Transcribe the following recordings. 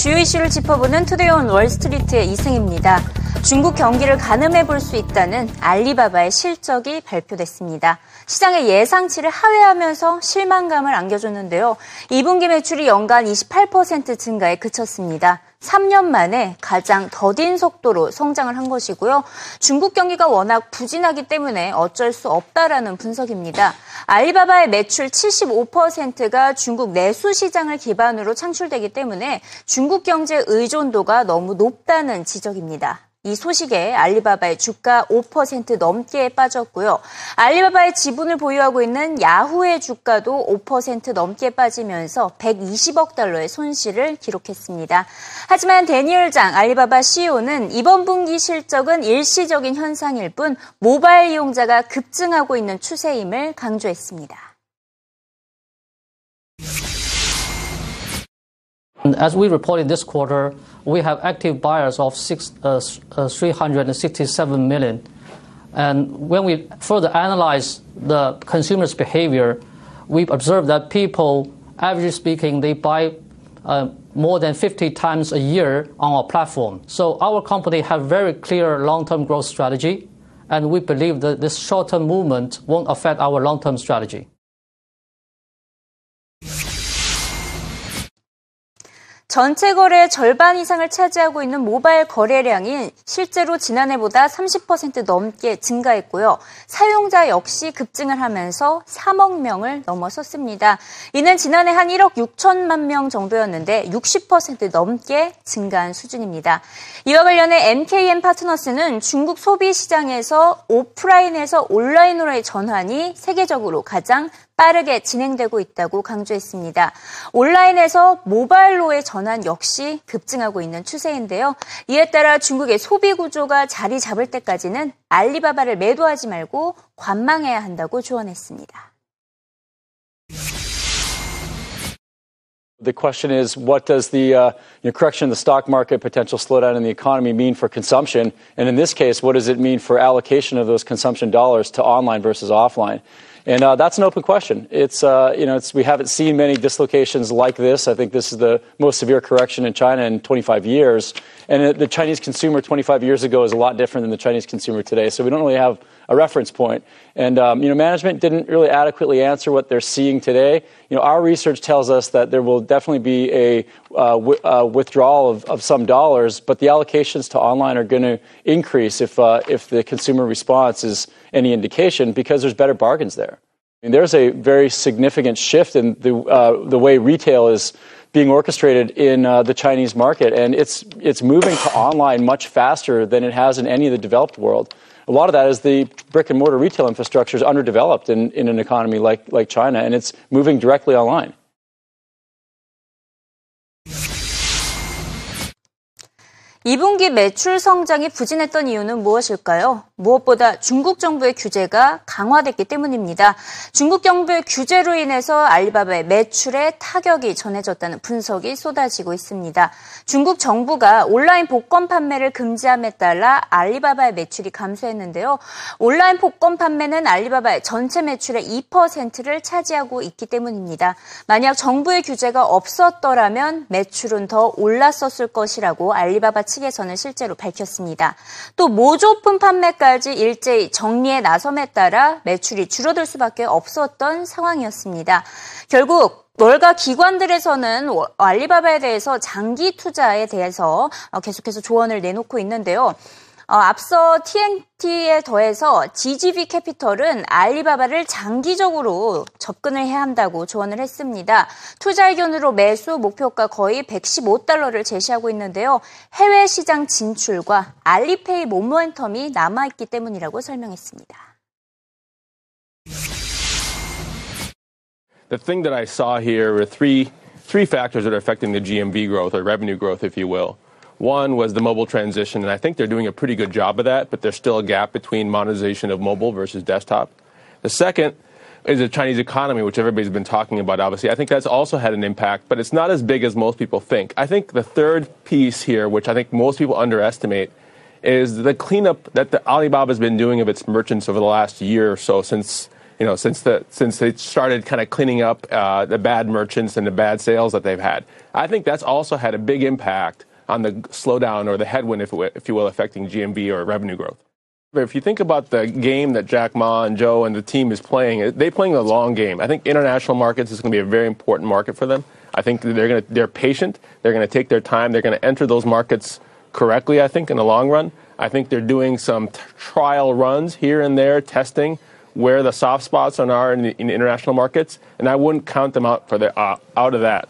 주요 이슈를 짚어보는 Today on Wall Street의 이승입니다. 중국 경기를 가늠해 볼 수 있다는 알리바바의 실적이 발표됐습니다. 시장의 예상치를 하회하면서 실망감을 안겨줬는데요. 2분기 매출이 연간 28% 증가에 그쳤습니다. 3년 만에 가장 더딘 속도로 성장을 한 것이고요. 중국 경기가 워낙 부진하기 때문에 어쩔 수 없다라는 분석입니다. 알리바바의 매출 75%가 중국 내수 시장을 기반으로 창출되기 때문에 중국 경제 의존도가 너무 높다는 지적입니다. 이 소식에 알리바바의 주가 5% 넘게 빠졌고요. 알리바바의 지분을 보유하고 있는 야후의 주가도 5% 넘게 빠지면서 120억 달러의 손실을 기록했습니다. 하지만 데니얼 장 알리바바 CEO는 이번 분기 실적은 일시적인 현상일 뿐 모바일 이용자가 급증하고 있는 추세임을 강조했습니다. As we reported this quarter, we have active buyers of uh, uh, 367 million. And when we further analyze the consumer's behavior, we observe that people, averagely speaking, they buy uh, more than 50 times a year on our platform. So our company have very clear long-term growth strategy, and we believe that this short-term movement won't affect our long-term strategy. 전체 거래의 절반 이상을 차지하고 있는 모바일 거래량이 실제로 지난해보다 30% 넘게 증가했고요. 사용자 역시 급증을 하면서 3억 명을 넘어섰습니다. 이는 지난해 한 1억 6천만 명 정도였는데 60% 넘게 증가한 수준입니다. 이와 관련해 MKM 파트너스는 중국 소비 시장에서 오프라인에서 온라인으로의 전환이 세계적으로 가장 빠르게 진행되고 있다고 강조했습니다. 온라인에서 모바일로의 전환 역시 급증하고 있는 추세인데요. 이에 따라 중국의 소비 구조가 자리 잡을 때까지는 알리바바를 매도하지 말고 관망해야 한다고 조언했습니다. The question is, what does the uh, you know, correction in the stock market, potential slowdown in the economy mean for consumption? And in this case, what does it mean for allocation of those consumption dollars to online versus offline? And uh, that's an open question. It's, uh, you know, it's, we haven't seen many dislocations like this. I think this is the most severe correction in China in 25 years. And the Chinese consumer 25 years ago is a lot different than the Chinese consumer today. So we don't really have a reference point. And, um, you know, management didn't really adequately answer what they're seeing today. You know, our research tells us that there will definitely be a uh, w- uh, withdrawal of, of some dollars, but the allocations to online are going to increase if, uh, if the consumer response is any indication because there's better bargains there. I mean, there's a very significant shift in the, uh, the way retail is being orchestrated in uh, the Chinese market, and it's, it's moving to online much faster than it has in any of the developed world a lot of that is the brick and mortar retail infrastructure is underdeveloped in, in an economy like, like China, and it's moving directly online. 2분기 매출 성장이 부진했던 이유는 무엇일까요? 무엇보다 중국 정부의 규제가 강화됐기 때문입니다. 중국 정부의 규제로 인해서 알리바바의 매출에 타격이 전해졌다는 분석이 쏟아지고 있습니다. 중국 정부가 온라인 복권 판매를 금지함에 따라 알리바바의 매출이 감소했는데요. 온라인 복권 판매는 알리바바의 전체 매출의 2%를 차지하고 있기 때문입니다. 만약 정부의 규제가 없었더라면 매출은 더 올랐었을 것이라고 알리바바 측에서는 실제로 밝혔습니다. 또 모조품 판매까지 일제히 정리에 나섬에 따라 매출이 줄어들 수밖에 없었던 상황이었습니다. 결국 월가 기관들에서는 알리바바에 대해서 장기 투자에 대해서 계속해서 조언을 내놓고 있는데요. 어, 앞서 TNT에 더해서 GGV 캐피털은 알리바바를 장기적으로 접근을 해야 한다고 조언을 했습니다. 투자 의견으로 매수 목표가 거의 115달러를 제시하고 있는데요. 해외 시장 진출과 알리페이 모멘텀이 남아있기 때문이라고 설명했습니다. The thing that I saw here were three, three factors that are affecting the GMV growth or revenue growth, if you will. One was the mobile transition, and I think they're doing a pretty good job of that, but there's still a gap between monetization of mobile versus desktop. The second is the Chinese economy, which everybody's been talking about, obviously. I think that's also had an impact, but it's not as big as most people think. I think the third piece here, which I think most people underestimate, is the cleanup that the Alibaba has been doing of its merchants over the last year or so since you know, since the since they started kind of cleaning up uh, the bad merchants and the bad sales that they've had. I think that's also had a big impact on the slowdown or the headwind, if, if you will, affecting GMV or revenue growth. If you think about the game that Jack Ma and Joe and the team is playing, they're playing the long game. I think international markets is going to be a very important market for them. I think they're going to they're patient. They're going to take their time. They're going to enter those markets correctly. I think in the long run. I think they're doing some t- trial runs here and there, testing where the soft spots are in, the, in international markets, and I wouldn't count them out for the uh, out of that.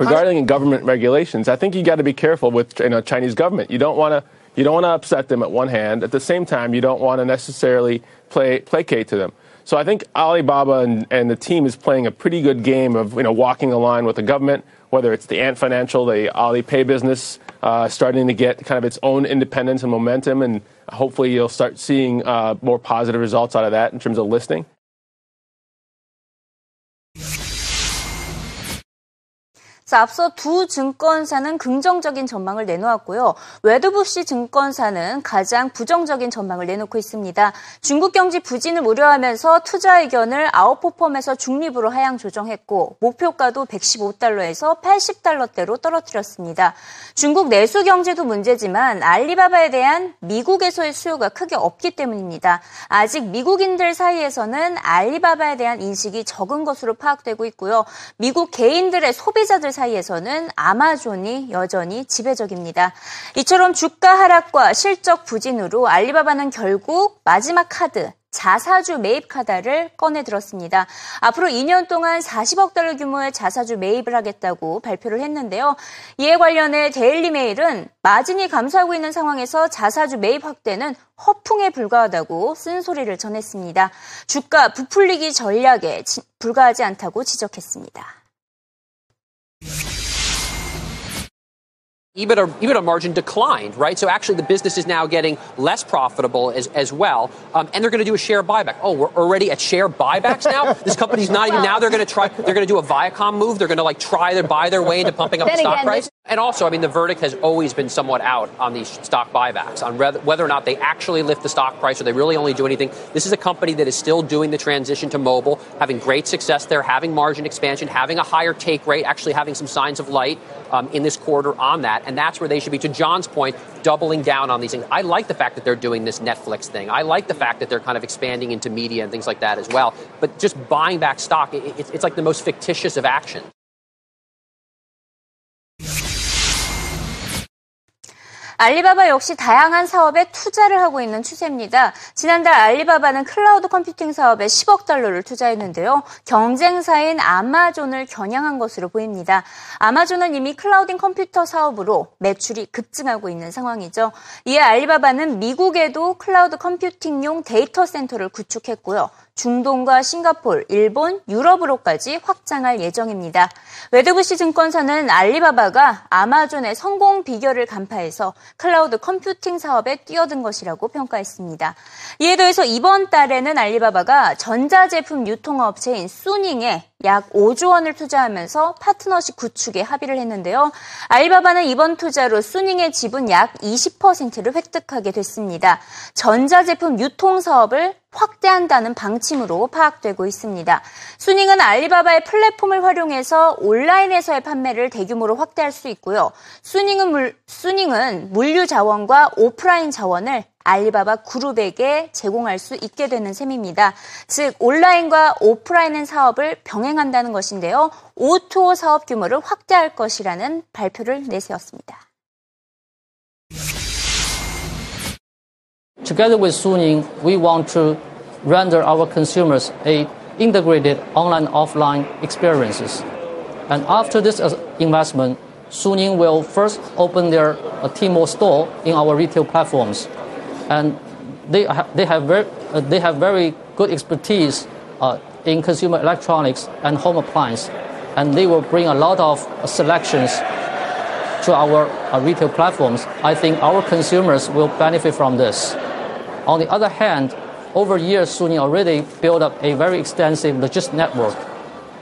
Regarding government regulations, I think you got to be careful with you know, Chinese government. You don't want to you don't want to upset them at one hand. At the same time, you don't want to necessarily play, placate to them. So I think Alibaba and, and, the team is playing a pretty good game of you know walking the line with the government, whether it's the Ant Financial, the Alipay business, uh, starting to get kind of its own independence and momentum, and hopefully you'll start seeing uh, more positive results out of that in terms of listing. 자, 앞서 두 증권사는 긍정적인 전망을 내놓았고요. 웨드부시 증권사는 가장 부정적인 전망을 내놓고 있습니다. 중국 경제 부진을 우려하면서 투자 의견을 아웃포펌에서 중립으로 하향 조정했고 목표가도 115달러에서 80달러대로 떨어뜨렸습니다. 중국 내수 경제도 문제지만 알리바바에 대한 미국에서의 수요가 크게 없기 때문입니다. 아직 미국인들 사이에서는 알리바바에 대한 인식이 적은 것으로 파악되고 있고요. 미국 개인들의 소비자들 사이에서는 아마존이 여전히 지배적입니다. 이처럼 주가 하락과 실적 부진으로 알리바바는 결국 마지막 카드 자사주 매입 카드를 꺼내 들었습니다. 앞으로 2년 동안 40억 달러 규모의 자사주 매입을 하겠다고 발표를 했는데요. 이에 관련해 데일리 메일은 마진이 감소하고 있는 상황에서 자사주 매입 확대는 허풍에 불과하다고 쓴소리를 전했습니다. 주가 부풀리기 전략에 불과하지 않다고 지적했습니다. EBITDA, EBITDA margin declined, right? So actually the business is now getting less profitable as, as well. Um, and they're going to do a share buyback. Oh, we're already at share buybacks now? this company's not even, now they're going to try, they're going to do a Viacom move. They're going to like try to buy their way into pumping up the stock again, price. And also, I mean, the verdict has always been somewhat out on these stock buybacks, on whether or not they actually lift the stock price or they really only do anything. This is a company that is still doing the transition to mobile, having great success there, having margin expansion, having a higher take rate, actually having some signs of light um, in this quarter on that. And that's where they should be. To John's point, doubling down on these things. I like the fact that they're doing this Netflix thing. I like the fact that they're kind of expanding into media and things like that as well. But just buying back stock, it, it's like the most fictitious of action. 알리바바 역시 다양한 사업에 투자를 하고 있는 추세입니다. 지난달 알리바바는 클라우드 컴퓨팅 사업에 10억 달러를 투자했는데요. 경쟁사인 아마존을 겨냥한 것으로 보입니다. 아마존은 이미 clouding 컴퓨터 사업으로 매출이 급증하고 있는 상황이죠. 이에 알리바바는 미국에도 cloud computing용 데이터 센터를 구축했고요. 중동과 싱가폴, 일본, 유럽으로까지 확장할 예정입니다. 웨드부시 증권사는 알리바바가 아마존의 성공 비결을 간파해서 cloud computing 사업에 뛰어든 것이라고 평가했습니다. 이에 더해서 이번 달에는 알리바바가 전자제품 유통업체인 수닝에 약 5조 원을 투자하면서 파트너십 구축에 합의를 했는데요. 알리바바는 이번 투자로 수닝의 지분 약 20%를 획득하게 됐습니다. 전자제품 유통 사업을 확대한다는 방침으로 파악되고 있습니다. 수닝은 알리바바의 플랫폼을 활용해서 온라인에서의 판매를 대규모로 확대할 수 있고요. 수닝은, 물, 수닝은 물류 자원과 오프라인 자원을 알리바바 그룹에게 제공할 수 있게 되는 셈입니다. 즉 온라인과 오프라인 사업을 병행한다는 것인데요. O2O 사업 규모를 확대할 것이라는 발표를 내세웠습니다. Together with Suning, we want to render our consumers a integrated online offline experiences. And after this investment, Suning will first open their uh, Tmall store in our retail platforms. And they, ha- they, have, very, uh, they have very good expertise uh, in consumer electronics and home appliance. And they will bring a lot of selections to our uh, retail platforms. I think our consumers will benefit from this. On the other hand, over years, Suning already built up a very extensive logistics network.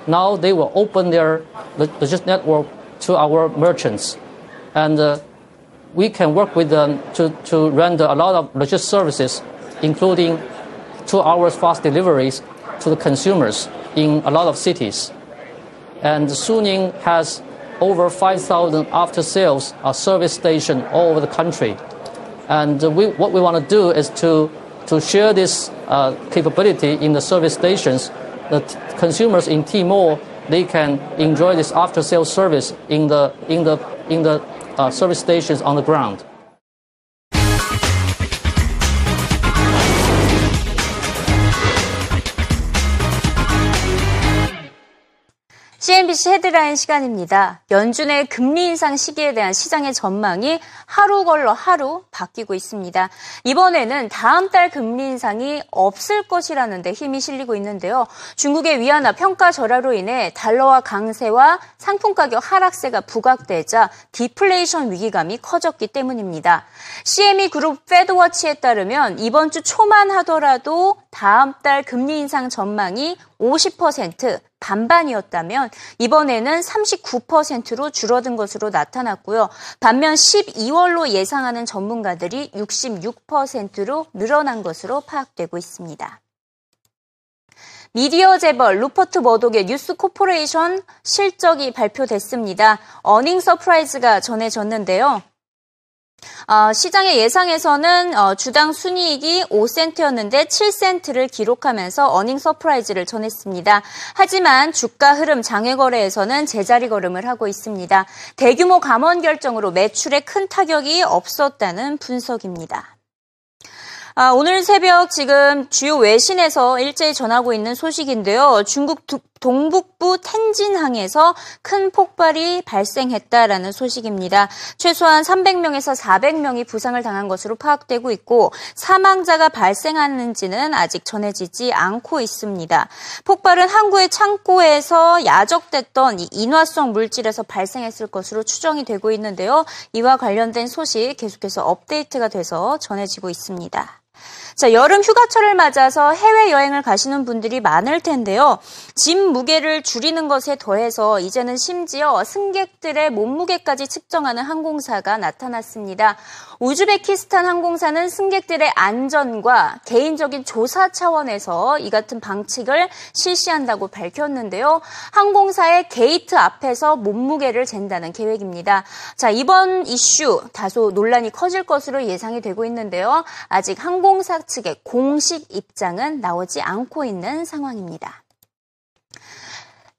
Now they will open their logistics network to our merchants. And uh, we can work with them to, to render a lot of logistics services, including two hours fast deliveries to the consumers in a lot of cities. And Suning has over 5,000 after sales service stations all over the country. And we, what we want to do is to, to share this uh, capability in the service stations that consumers in Timor they can enjoy this after sales service in the in the in the Uh, service stations on the ground. CNBC 헤드라인 시간입니다. 연준의 금리 인상 시기에 대한 시장의 전망이 하루 걸러 하루 바뀌고 있습니다. 이번에는 다음 달 금리 인상이 없을 것이라는 데 힘이 실리고 있는데요. 중국의 위안화 평가 절하로 인해 달러화 강세와 상품 가격 하락세가 부각되자 디플레이션 위기감이 커졌기 때문입니다. CME 그룹 페드워치에 따르면 이번 주 초만 하더라도 다음 달 금리 인상 전망이 50% 반반이었다면 이번에는 39%로 줄어든 것으로 나타났고요. 반면 12월로 예상하는 전문가들이 66%로 늘어난 것으로 파악되고 있습니다. 미디어 재벌 루퍼트 머독의 뉴스 코퍼레이션 실적이 발표됐습니다. earning surprise가 전해졌는데요. 어, 시장의 예상에서는 어, 주당 순이익이 5센트였는데 7센트를 기록하면서 earning surprise를 전했습니다. 하지만 주가 흐름 장외 거래에서는 제자리 걸음을 하고 있습니다. 대규모 감원 결정으로 매출에 큰 타격이 없었다는 분석입니다. 아, 오늘 새벽 지금 주요 외신에서 일제히 전하고 있는 소식인데요. 중국 동북부 텐진항에서 큰 폭발이 발생했다라는 소식입니다. 최소한 300명에서 400명이 부상을 당한 것으로 파악되고 있고 사망자가 발생하는지는 아직 전해지지 않고 있습니다. 폭발은 항구의 창고에서 야적됐던 인화성 물질에서 발생했을 것으로 추정이 되고 있는데요. 이와 관련된 소식 계속해서 업데이트가 돼서 전해지고 있습니다. 자, 여름 휴가철을 맞아서 해외여행을 가시는 분들이 많을 텐데요. 짐 무게를 줄이는 것에 더해서 이제는 심지어 승객들의 몸무게까지 측정하는 항공사가 나타났습니다. 우즈베키스탄 항공사는 승객들의 안전과 개인적인 조사 차원에서 이 같은 방식을 실시한다고 밝혔는데요. 항공사의 게이트 앞에서 몸무게를 잰다는 계획입니다. 자, 이번 이슈 다소 논란이 커질 것으로 예상이 되고 있는데요. 아직 항공사 측의 공식 입장은 나오지 않고 있는 상황입니다.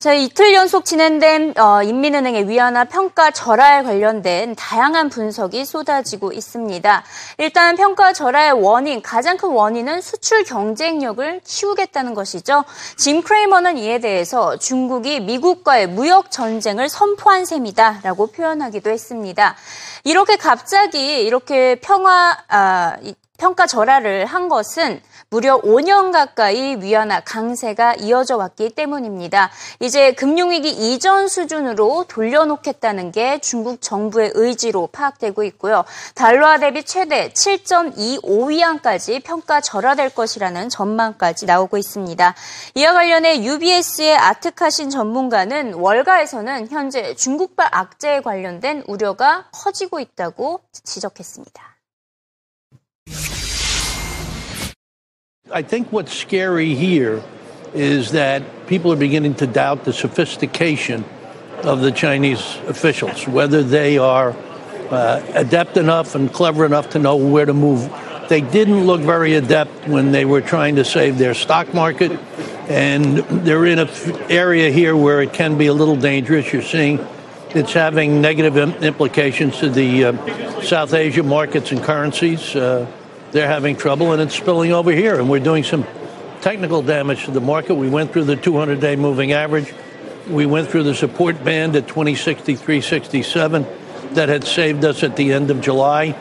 자, 이틀 연속 진행된 어, 인민은행의 위안화 평가 절하에 관련된 다양한 분석이 쏟아지고 있습니다. 일단 평가 절하의 원인, 가장 큰 원인은 수출 경쟁력을 키우겠다는 것이죠. 짐 크레이머는 이에 대해서 중국이 미국과의 무역 전쟁을 선포한 셈이다라고 표현하기도 했습니다. 이렇게 갑자기 이렇게 평화 아, 평가 절하를 한 것은 무려 5년 가까이 위안화 강세가 이어져 왔기 때문입니다. 이제 금융위기 이전 수준으로 돌려놓겠다는 게 중국 정부의 의지로 파악되고 있고요. 달러화 대비 최대 7.25위안까지 평가 절하될 것이라는 전망까지 나오고 있습니다. 이와 관련해 UBS의 아트카신 전문가는 월가에서는 현재 중국발 악재에 관련된 우려가 커지고 있다고 지적했습니다. I think what's scary here is that people are beginning to doubt the sophistication of the Chinese officials, whether they are uh, adept enough and clever enough to know where to move. They didn't look very adept when they were trying to save their stock market, and they're in an area here where it can be a little dangerous. You're seeing it's having negative implications to the uh, South Asia markets and currencies. Uh, they're having trouble and it's spilling over here. And we're doing some technical damage to the market. We went through the 200 day moving average. We went through the support band at 2063.67 that had saved us at the end of July.